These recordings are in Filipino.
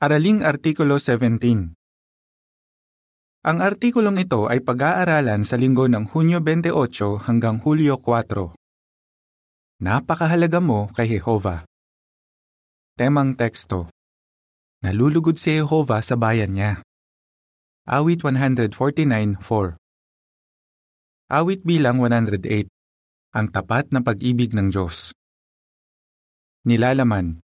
Araling Artikulo 17 Ang artikulong ito ay pag-aaralan sa linggo ng Hunyo 28 hanggang Hulyo 4. Napakahalaga mo kay Jehova. Temang teksto Nalulugod si Jehova sa bayan niya. Awit 149.4 Awit bilang 108 Ang tapat na pag-ibig ng Diyos Nilalaman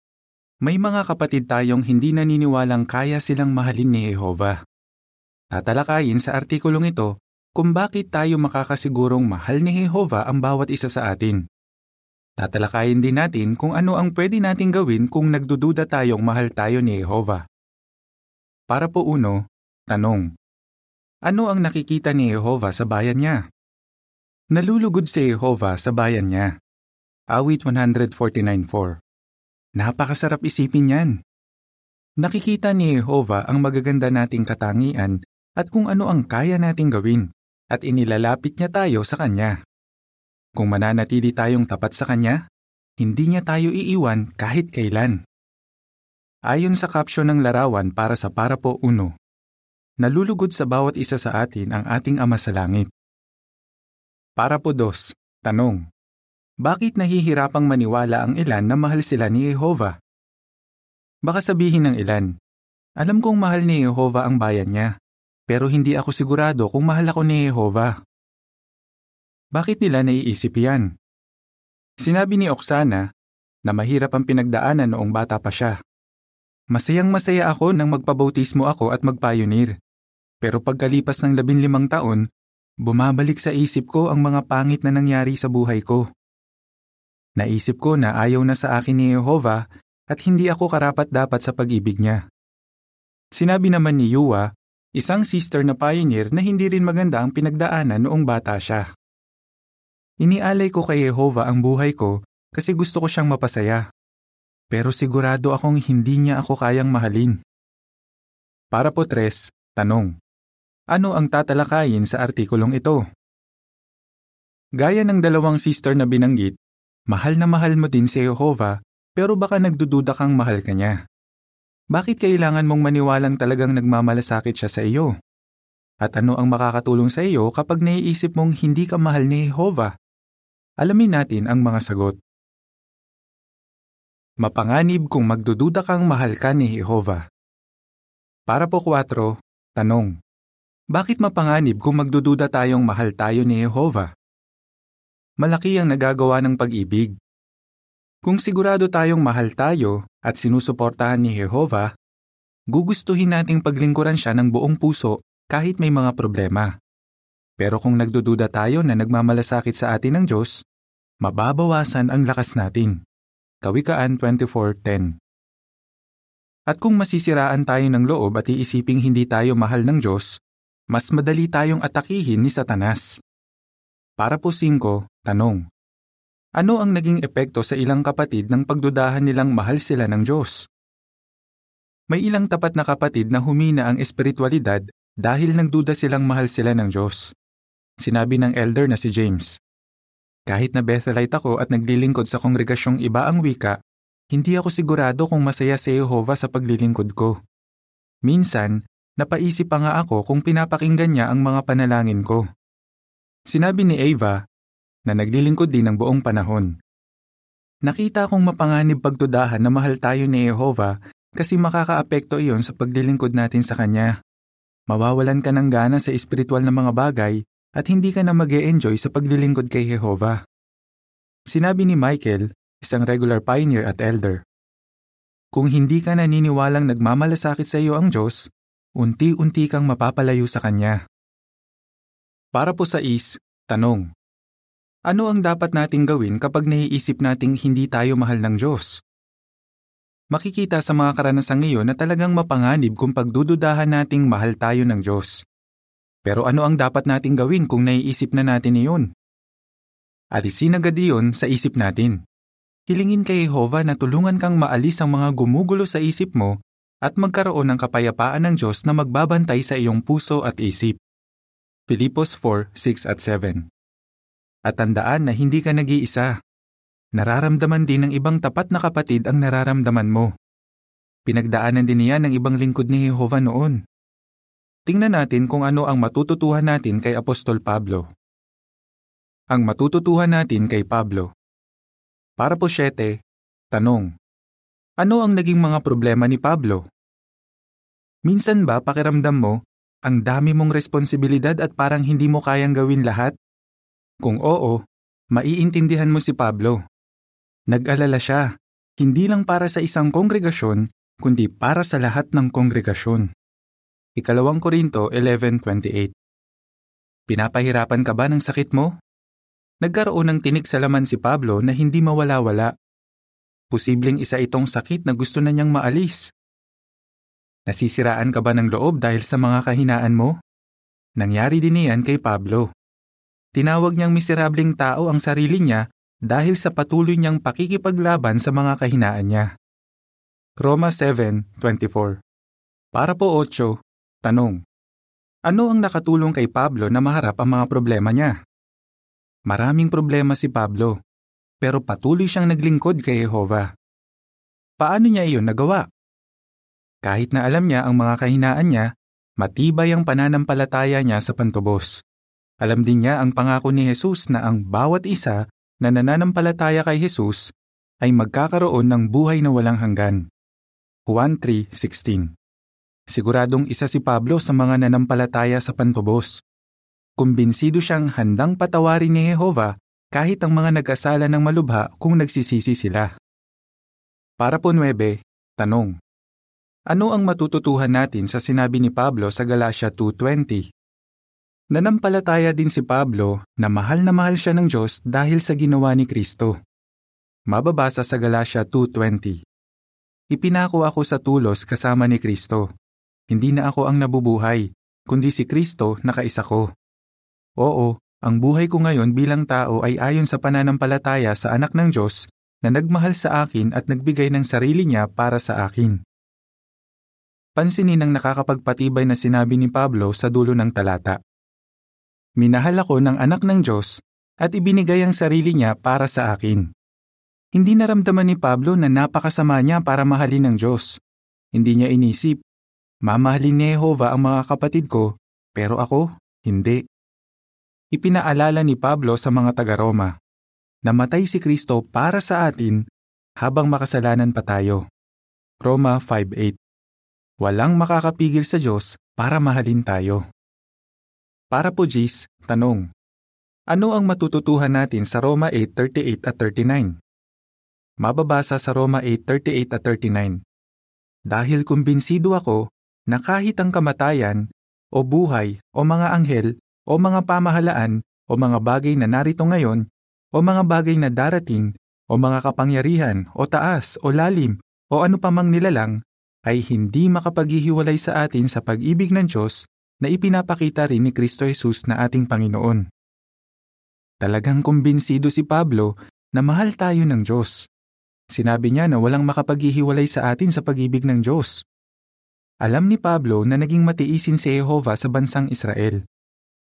may mga kapatid tayong hindi naniniwalang kaya silang mahalin ni Jehova. Tatalakayin sa artikulong ito kung bakit tayo makakasigurong mahal ni Jehova ang bawat isa sa atin. Tatalakayin din natin kung ano ang pwede nating gawin kung nagdududa tayong mahal tayo ni Jehova. Para po uno, tanong. Ano ang nakikita ni Jehova sa bayan niya? Nalulugod si Jehova sa bayan niya. Awit 149.4 Napakasarap isipin yan. Nakikita ni Jehova ang magaganda nating katangian at kung ano ang kaya nating gawin at inilalapit niya tayo sa Kanya. Kung mananatili tayong tapat sa Kanya, hindi niya tayo iiwan kahit kailan. Ayon sa caption ng larawan para sa Parapo 1, nalulugod sa bawat isa sa atin ang ating Ama sa Langit. Parapo 2, Tanong, bakit nahihirapang maniwala ang ilan na mahal sila ni Jehova? Baka sabihin ng ilan, alam kong mahal ni Jehova ang bayan niya, pero hindi ako sigurado kung mahal ako ni Jehova. Bakit nila naiisip yan? Sinabi ni Oksana na mahirap ang pinagdaanan noong bata pa siya. Masayang masaya ako nang magpabautismo ako at magpayonir. Pero pagkalipas ng labinlimang taon, bumabalik sa isip ko ang mga pangit na nangyari sa buhay ko. Naisip ko na ayaw na sa akin ni Jehova at hindi ako karapat-dapat sa pag-ibig niya. Sinabi naman ni Yua, isang sister na pioneer na hindi rin maganda ang pinagdaanan noong bata siya. Inialay ko kay Jehova ang buhay ko kasi gusto ko siyang mapasaya. Pero sigurado akong hindi niya ako kayang mahalin. Para po tres, tanong. Ano ang tatalakayin sa artikulong ito? Gaya ng dalawang sister na binanggit, Mahal na mahal mo din si Jehova, pero baka nagdududa kang mahal ka niya. Bakit kailangan mong maniwalang talagang nagmamalasakit siya sa iyo? At ano ang makakatulong sa iyo kapag naiisip mong hindi ka mahal ni Jehova? Alamin natin ang mga sagot. Mapanganib kung magdududa kang mahal ka ni Jehova. Para po 4, tanong. Bakit mapanganib kung magdududa tayong mahal tayo ni Jehova? Malaki ang nagagawa ng pag-ibig. Kung sigurado tayong mahal tayo at sinusuportahan ni Jehova, gugustuhin nating paglingkuran siya ng buong puso kahit may mga problema. Pero kung nagdududa tayo na nagmamalasakit sa atin ng Diyos, mababawasan ang lakas natin. Kawikaan 24.10 At kung masisiraan tayo ng loob at iisiping hindi tayo mahal ng Diyos, mas madali tayong atakihin ni Satanas. Para po 5, tanong. Ano ang naging epekto sa ilang kapatid ng pagdudahan nilang mahal sila ng Diyos? May ilang tapat na kapatid na humina ang espiritualidad dahil nagduda silang mahal sila ng Diyos. Sinabi ng elder na si James, Kahit na Bethelite ako at naglilingkod sa kongregasyong iba ang wika, hindi ako sigurado kung masaya si Jehovah sa paglilingkod ko. Minsan, napaisip pa nga ako kung pinapakinggan niya ang mga panalangin ko. Sinabi ni Ava na naglilingkod din ng buong panahon. Nakita kong mapanganib pagdudahan na mahal tayo ni Jehova kasi makakaapekto iyon sa paglilingkod natin sa Kanya. Mawawalan ka ng gana sa espiritual na mga bagay at hindi ka na mag enjoy sa paglilingkod kay Jehova. Sinabi ni Michael, isang regular pioneer at elder. Kung hindi ka naniniwalang nagmamalasakit sa iyo ang Diyos, unti-unti kang mapapalayo sa Kanya. Para po sa is, tanong. Ano ang dapat nating gawin kapag naiisip nating hindi tayo mahal ng Diyos? Makikita sa mga karanasang iyon na talagang mapanganib kung pagdududahan nating mahal tayo ng Diyos. Pero ano ang dapat nating gawin kung naiisip na natin iyon? Alisin agad iyon sa isip natin. Hilingin kay Jehova na tulungan kang maalis ang mga gumugulo sa isip mo at magkaroon ng kapayapaan ng Diyos na magbabantay sa iyong puso at isip. Pilipos 4, 6 at 7. At tandaan na hindi ka nag-iisa. Nararamdaman din ng ibang tapat na kapatid ang nararamdaman mo. Pinagdaanan din niya ng ibang lingkod ni Jehova noon. Tingnan natin kung ano ang matututuhan natin kay Apostol Pablo. Ang matututuhan natin kay Pablo. Para po 7, tanong. Ano ang naging mga problema ni Pablo? Minsan ba pakiramdam mo, ang dami mong responsibilidad at parang hindi mo kayang gawin lahat? Kung oo, maiintindihan mo si Pablo. Nag-alala siya, hindi lang para sa isang kongregasyon, kundi para sa lahat ng kongregasyon. Ikalawang Korinto 11.28 Pinapahirapan ka ba ng sakit mo? Nagkaroon ng tinik sa laman si Pablo na hindi mawala-wala. Posibleng isa itong sakit na gusto na niyang maalis. Nasisiraan ka ba ng loob dahil sa mga kahinaan mo? Nangyari din iyan kay Pablo. Tinawag niyang miserabling tao ang sarili niya dahil sa patuloy niyang pakikipaglaban sa mga kahinaan niya. Roma 7.24 Para po 8, tanong. Ano ang nakatulong kay Pablo na maharap ang mga problema niya? Maraming problema si Pablo, pero patuloy siyang naglingkod kay Jehova. Paano niya iyon nagawa? Kahit na alam niya ang mga kahinaan niya, matibay ang pananampalataya niya sa pantubos. Alam din niya ang pangako ni Jesus na ang bawat isa na nananampalataya kay Jesus ay magkakaroon ng buhay na walang hanggan. Juan 3.16 Siguradong isa si Pablo sa mga nanampalataya sa pantubos. Kumbinsido siyang handang patawarin ni Jehova kahit ang mga nag-asala ng malubha kung nagsisisi sila. Para po 9, tanong. Ano ang matututuhan natin sa sinabi ni Pablo sa Galatia 2.20? Nanampalataya din si Pablo na mahal na mahal siya ng Diyos dahil sa ginawa ni Kristo. Mababasa sa Galatia 2.20 Ipinako ako sa tulos kasama ni Kristo. Hindi na ako ang nabubuhay, kundi si Kristo na kaisa ko. Oo, ang buhay ko ngayon bilang tao ay ayon sa pananampalataya sa anak ng Diyos na nagmahal sa akin at nagbigay ng sarili niya para sa akin. Pansinin ang nakakapagpatibay na sinabi ni Pablo sa dulo ng talata. Minahal ako ng anak ng Diyos at ibinigay ang sarili niya para sa akin. Hindi naramdaman ni Pablo na napakasama niya para mahalin ng Diyos. Hindi niya inisip, mamahalin ni Jehova ang mga kapatid ko, pero ako, hindi. Ipinaalala ni Pablo sa mga taga-Roma, namatay si Kristo para sa atin habang makasalanan pa tayo. Roma 5.8 Walang makakapigil sa Diyos para mahalin tayo. Para po Gis, tanong. Ano ang matututuhan natin sa Roma 8.38 at 39? Mababasa sa Roma 8.38 at 39. Dahil kumbinsido ako na kahit ang kamatayan, o buhay, o mga anghel, o mga pamahalaan, o mga bagay na narito ngayon, o mga bagay na darating, o mga kapangyarihan, o taas, o lalim, o ano pa mang nilalang, ay hindi makapaghihiwalay sa atin sa pag-ibig ng Diyos na ipinapakita rin ni Kristo Jesus na ating Panginoon. Talagang kumbinsido si Pablo na mahal tayo ng Diyos. Sinabi niya na walang makapaghihiwalay sa atin sa pag-ibig ng Diyos. Alam ni Pablo na naging matiisin si Jehova sa bansang Israel.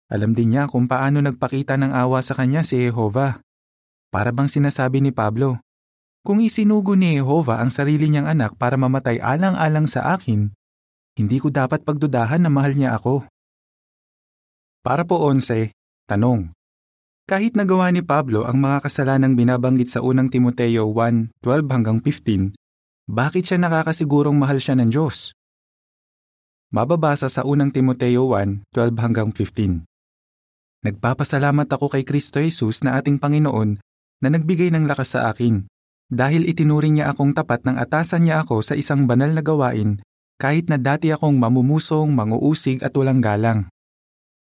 Alam din niya kung paano nagpakita ng awa sa kanya si Jehova. Para bang sinasabi ni Pablo, kung isinugo ni Jehova ang sarili niyang anak para mamatay alang-alang sa akin, hindi ko dapat pagdudahan na mahal niya ako. Para po 11, tanong. Kahit nagawa ni Pablo ang mga kasalanang binabanggit sa unang Timoteo 1:12 hanggang 15, bakit siya nakakasigurong mahal siya ng Diyos? Mababasa sa unang Timoteo 1:12 hanggang 15. Nagpapasalamat ako kay Kristo Jesus na ating Panginoon na nagbigay ng lakas sa akin, dahil itinuring niya akong tapat ng atasan niya ako sa isang banal na gawain kahit na dati akong mamumusong, manguusig at walang galang.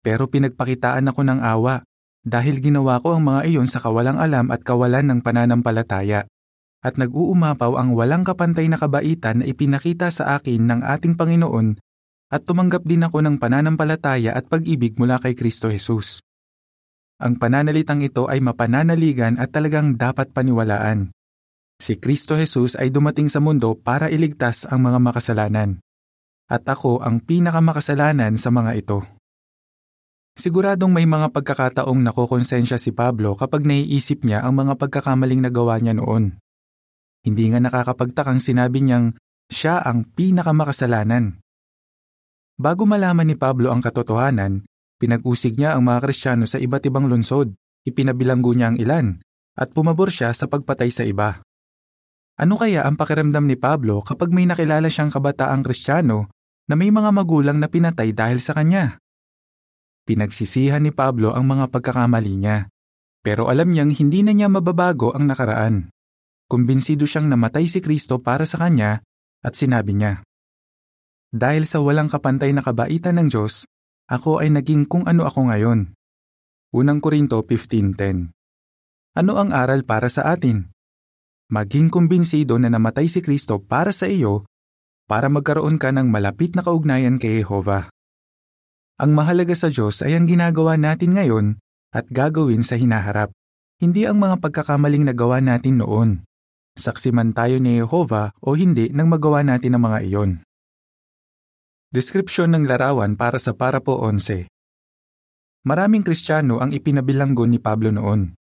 Pero pinagpakitaan ako ng awa dahil ginawa ko ang mga iyon sa kawalang alam at kawalan ng pananampalataya. At nag-uumapaw ang walang kapantay na kabaitan na ipinakita sa akin ng ating Panginoon at tumanggap din ako ng pananampalataya at pag-ibig mula kay Kristo Jesus. Ang pananalitang ito ay mapananaligan at talagang dapat paniwalaan. Si Kristo Jesus ay dumating sa mundo para iligtas ang mga makasalanan. At ako ang pinakamakasalanan sa mga ito. Siguradong may mga pagkakataong nakokonsensya si Pablo kapag naiisip niya ang mga pagkakamaling nagawa niya noon. Hindi nga nakakapagtakang sinabi niyang siya ang pinakamakasalanan. Bago malaman ni Pablo ang katotohanan, pinag-usig niya ang mga Kristiyano sa iba't ibang lungsod, ipinabilanggo niya ang ilan, at pumabor siya sa pagpatay sa iba. Ano kaya ang pakiramdam ni Pablo kapag may nakilala siyang kabataang Kristiyano na may mga magulang na pinatay dahil sa kanya? Pinagsisihan ni Pablo ang mga pagkakamali niya, pero alam niyang hindi na niya mababago ang nakaraan. Kumbinsido siyang namatay si Kristo para sa kanya at sinabi niya, Dahil sa walang kapantay na kabaitan ng Diyos, ako ay naging kung ano ako ngayon. Unang Korinto 15.10 Ano ang aral para sa atin? Maging kumbinsido na namatay si Kristo para sa iyo para magkaroon ka ng malapit na kaugnayan kay Jehova. Ang mahalaga sa Diyos ay ang ginagawa natin ngayon at gagawin sa hinaharap, hindi ang mga pagkakamaling nagawa natin noon. Saksi man tayo ni Jehova o hindi nang magawa natin ang mga iyon. Deskripsyon ng larawan para sa Parapo 11 Maraming Kristiyano ang ipinabilanggo ni Pablo noon.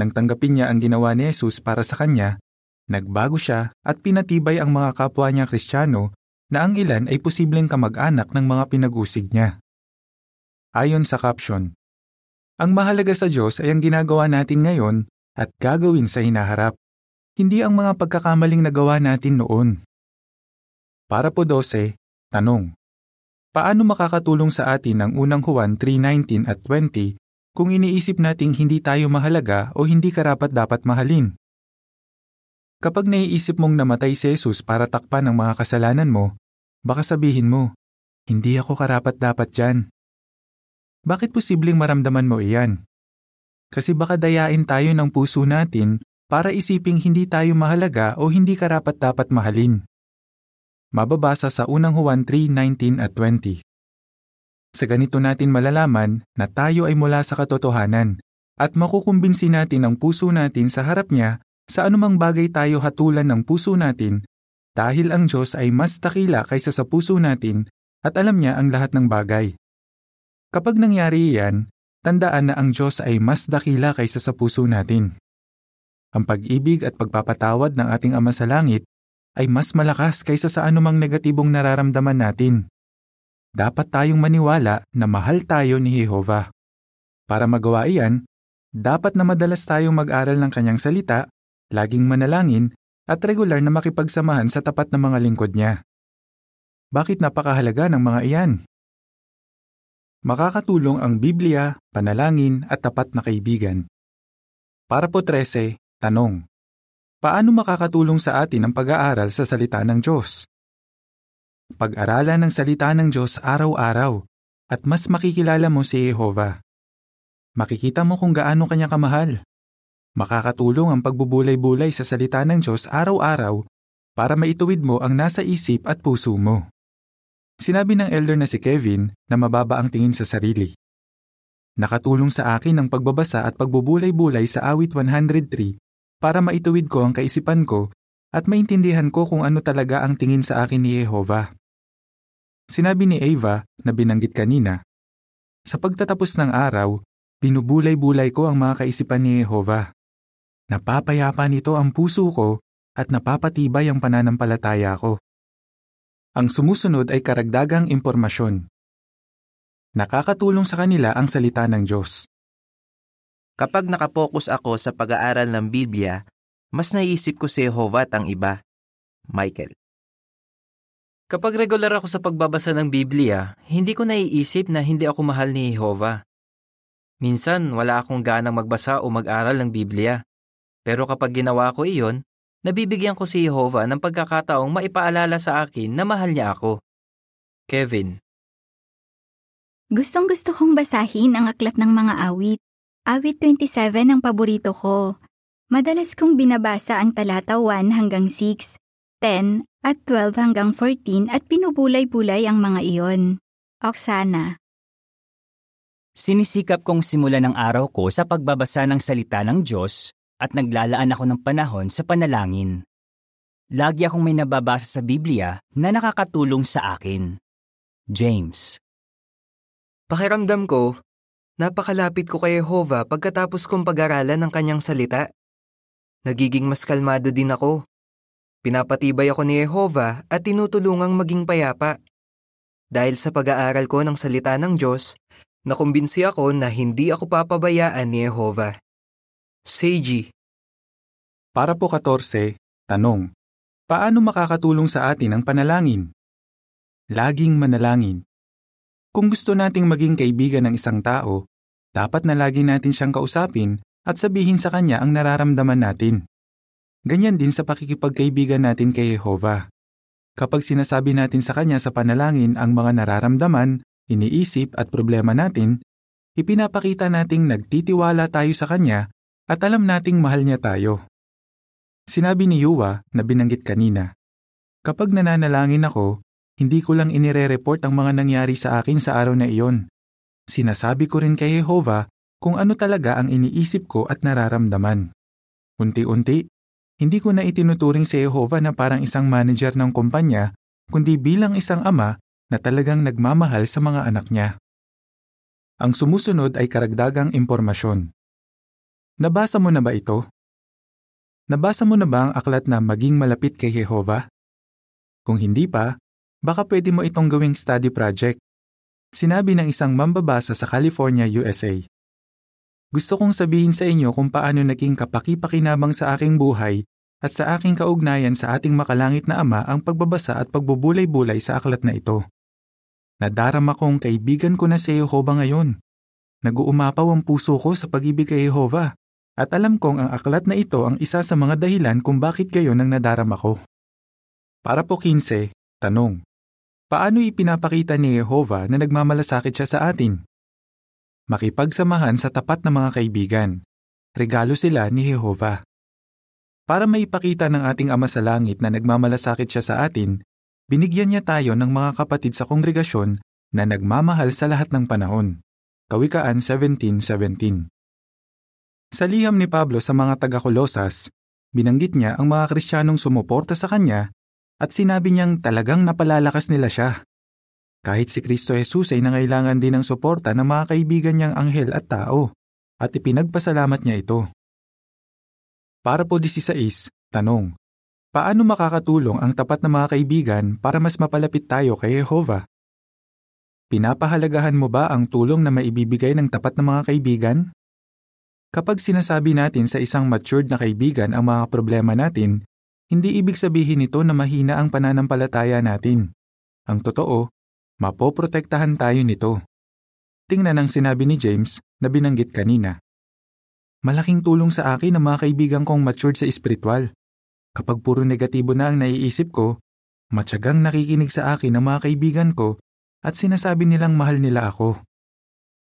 Nang tanggapin niya ang ginawa ni Jesus para sa kanya, nagbago siya at pinatibay ang mga kapwa niya Kristiyano na ang ilan ay posibleng kamag-anak ng mga pinag-usig niya. Ayon sa caption, Ang mahalaga sa Diyos ay ang ginagawa natin ngayon at gagawin sa hinaharap, hindi ang mga pagkakamaling nagawa natin noon. Para po 12, tanong. Paano makakatulong sa atin ang unang Juan 3.19 at 20 kung iniisip nating hindi tayo mahalaga o hindi karapat dapat mahalin? Kapag naiisip mong namatay si Jesus para takpan ang mga kasalanan mo, baka sabihin mo, hindi ako karapat dapat dyan. Bakit posibleng maramdaman mo iyan? Kasi baka dayain tayo ng puso natin para isiping hindi tayo mahalaga o hindi karapat-dapat mahalin. Mababasa sa unang Juan 3:19 at 20. Sa ganito natin malalaman na tayo ay mula sa katotohanan at makukumbinsi natin ang puso natin sa harap niya sa anumang bagay tayo hatulan ng puso natin dahil ang Diyos ay mas takila kaysa sa puso natin at alam niya ang lahat ng bagay. Kapag nangyari iyan, tandaan na ang Diyos ay mas dakila kaysa sa puso natin. Ang pag-ibig at pagpapatawad ng ating Ama sa Langit ay mas malakas kaysa sa anumang negatibong nararamdaman natin. Dapat tayong maniwala na mahal tayo ni Jehova. Para magawa iyan, dapat na madalas tayong mag-aral ng kanyang salita, laging manalangin, at regular na makipagsamahan sa tapat ng mga lingkod niya. Bakit napakahalaga ng mga iyan? Makakatulong ang Biblia, panalangin at tapat na kaibigan. Para po 13, tanong. Paano makakatulong sa atin ang pag-aaral sa salita ng Diyos? Pag-aralan ng salita ng Diyos araw-araw at mas makikilala mo si Jehova. Makikita mo kung gaano kanya kamahal. Makakatulong ang pagbubulay-bulay sa salita ng Diyos araw-araw para maituwid mo ang nasa isip at puso mo. Sinabi ng elder na si Kevin na mababa ang tingin sa sarili. Nakatulong sa akin ang pagbabasa at pagbubulay-bulay sa awit 103 para maituwid ko ang kaisipan ko at maintindihan ko kung ano talaga ang tingin sa akin ni Jehova. Sinabi ni Ava na binanggit kanina, Sa pagtatapos ng araw, binubulay-bulay ko ang mga kaisipan ni Jehova. Napapayapa nito ang puso ko at napapatibay ang pananampalataya ko. Ang sumusunod ay karagdagang impormasyon. Nakakatulong sa kanila ang salita ng Diyos. Kapag nakapokus ako sa pag-aaral ng Biblia, mas naiisip ko si Jehovah at ang iba. Michael. Kapag regular ako sa pagbabasa ng Biblia, hindi ko naiisip na hindi ako mahal ni Jehovah. Minsan, wala akong ganang magbasa o mag-aral ng Biblia. Pero kapag ginawa ko iyon, nabibigyan ko si Jehovah ng pagkakataong maipaalala sa akin na mahal niya ako. Kevin. Gustong gusto kong basahin ang aklat ng mga awit. Awit 27 ang paborito ko. Madalas kong binabasa ang talata 1 hanggang 6, 10 at 12 hanggang 14 at pinubulay-bulay ang mga iyon. Oksana. Sinisikap kong simulan ang araw ko sa pagbabasa ng salita ng Diyos at naglalaan ako ng panahon sa panalangin. Lagi akong may nababasa sa Biblia na nakakatulong sa akin. James. Pakiramdam ko, napakalapit ko kay Jehovah pagkatapos kong pag-aralan ng kanyang salita. Nagiging mas kalmado din ako. Pinapatibay ako ni Jehova at tinutulungang maging payapa. Dahil sa pag-aaral ko ng salita ng Diyos, nakumbinsi ako na hindi ako papabayaan ni Jehova. Seiji, Para po 14, tanong. Paano makakatulong sa atin ang panalangin? Laging manalangin. Kung gusto nating maging kaibigan ng isang tao, dapat na lagi natin siyang kausapin at sabihin sa kanya ang nararamdaman natin. Ganyan din sa pakikipagkaibigan natin kay Jehova. Kapag sinasabi natin sa Kanya sa panalangin ang mga nararamdaman, iniisip at problema natin, ipinapakita nating nagtitiwala tayo sa Kanya at alam nating mahal niya tayo. Sinabi ni Yuwa na binanggit kanina, Kapag nananalangin ako, hindi ko lang inire-report ang mga nangyari sa akin sa araw na iyon. Sinasabi ko rin kay Jehova kung ano talaga ang iniisip ko at nararamdaman. Unti-unti, hindi ko na itinuturing si Jehova na parang isang manager ng kumpanya, kundi bilang isang ama na talagang nagmamahal sa mga anak niya. Ang sumusunod ay karagdagang impormasyon. Nabasa mo na ba ito? Nabasa mo na ba ang aklat na maging malapit kay Jehova? Kung hindi pa, baka pwede mo itong gawing study project. Sinabi ng isang mambabasa sa California, USA. Gusto kong sabihin sa inyo kung paano naging kapaki-pakinabang sa aking buhay at sa aking kaugnayan sa ating makalangit na Ama ang pagbabasa at pagbubulay-bulay sa aklat na ito. Nadarama kong kaibigan ko na si Jehova ngayon. Naguumapaw ang puso ko sa pag-ibig kay Jehova at alam kong ang aklat na ito ang isa sa mga dahilan kung bakit gayon ang nadarama ko. Para po 15, tanong. Paano ipinapakita ni Jehova na nagmamalasakit siya sa atin? Makipagsamahan sa tapat na mga kaibigan. Regalo sila ni Jehova. Para maipakita ng ating Ama sa Langit na nagmamalasakit siya sa atin, binigyan niya tayo ng mga kapatid sa kongregasyon na nagmamahal sa lahat ng panahon. Kawikaan 17.17 Sa liham ni Pablo sa mga taga-Kolosas, binanggit niya ang mga Kristiyanong sumuporta sa kanya at sinabi niyang talagang napalalakas nila siya. Kahit si Kristo Jesus ay nangailangan din ng suporta ng mga kaibigan niyang anghel at tao, at ipinagpasalamat niya ito. Para po 16, tanong. Paano makakatulong ang tapat na mga kaibigan para mas mapalapit tayo kay Jehova? Pinapahalagahan mo ba ang tulong na maibibigay ng tapat na mga kaibigan? Kapag sinasabi natin sa isang matured na kaibigan ang mga problema natin, hindi ibig sabihin nito na mahina ang pananampalataya natin. Ang totoo, mapoprotektahan tayo nito. Tingnan ang sinabi ni James na binanggit kanina. Malaking tulong sa akin ang mga kaibigan kong matured sa espiritual. Kapag puro negatibo na ang naiisip ko, matyagang nakikinig sa akin ang mga kaibigan ko at sinasabi nilang mahal nila ako.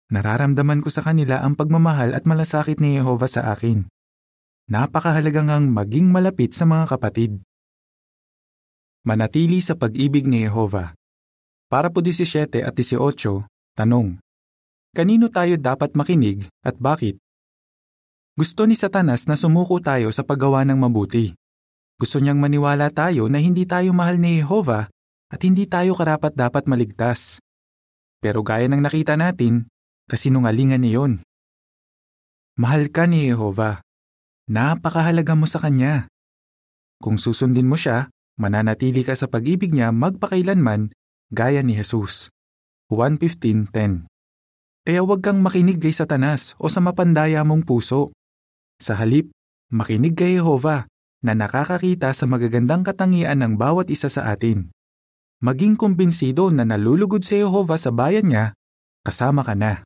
Nararamdaman ko sa kanila ang pagmamahal at malasakit ni Jehova sa akin. Napakahalaga ngang maging malapit sa mga kapatid. Manatili sa pag-ibig ni Jehova. Para po 17 at 18, tanong. Kanino tayo dapat makinig at bakit? Gusto ni Satanas na sumuko tayo sa paggawa ng mabuti. Gusto niyang maniwala tayo na hindi tayo mahal ni Jehova at hindi tayo karapat-dapat maligtas. Pero gaya ng nakita natin, kasinungalingan niyon. Mahal ka ni Jehova. Napakahalaga mo sa Kanya. Kung susundin mo siya, mananatili ka sa pag-ibig niya magpakailanman gaya ni Jesus. 1.15.10 Kaya huwag kang makinig kay Satanas o sa mapandaya mong puso. Sa halip, makinig kay Jehova na nakakakita sa magagandang katangian ng bawat isa sa atin. Maging kumbinsido na nalulugod si Jehova sa bayan niya, kasama ka na.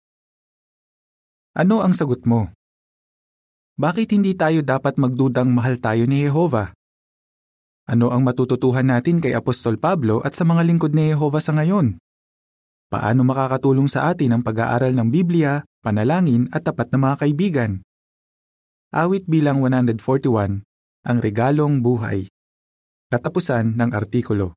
Ano ang sagot mo? Bakit hindi tayo dapat magdudang mahal tayo ni Jehova? Ano ang matututuhan natin kay Apostol Pablo at sa mga lingkod ni Jehova sa ngayon? Paano makakatulong sa atin ang pag-aaral ng Biblia, panalangin at tapat na mga kaibigan? Awit bilang 141, ang regalong buhay. Katapusan ng artikulo.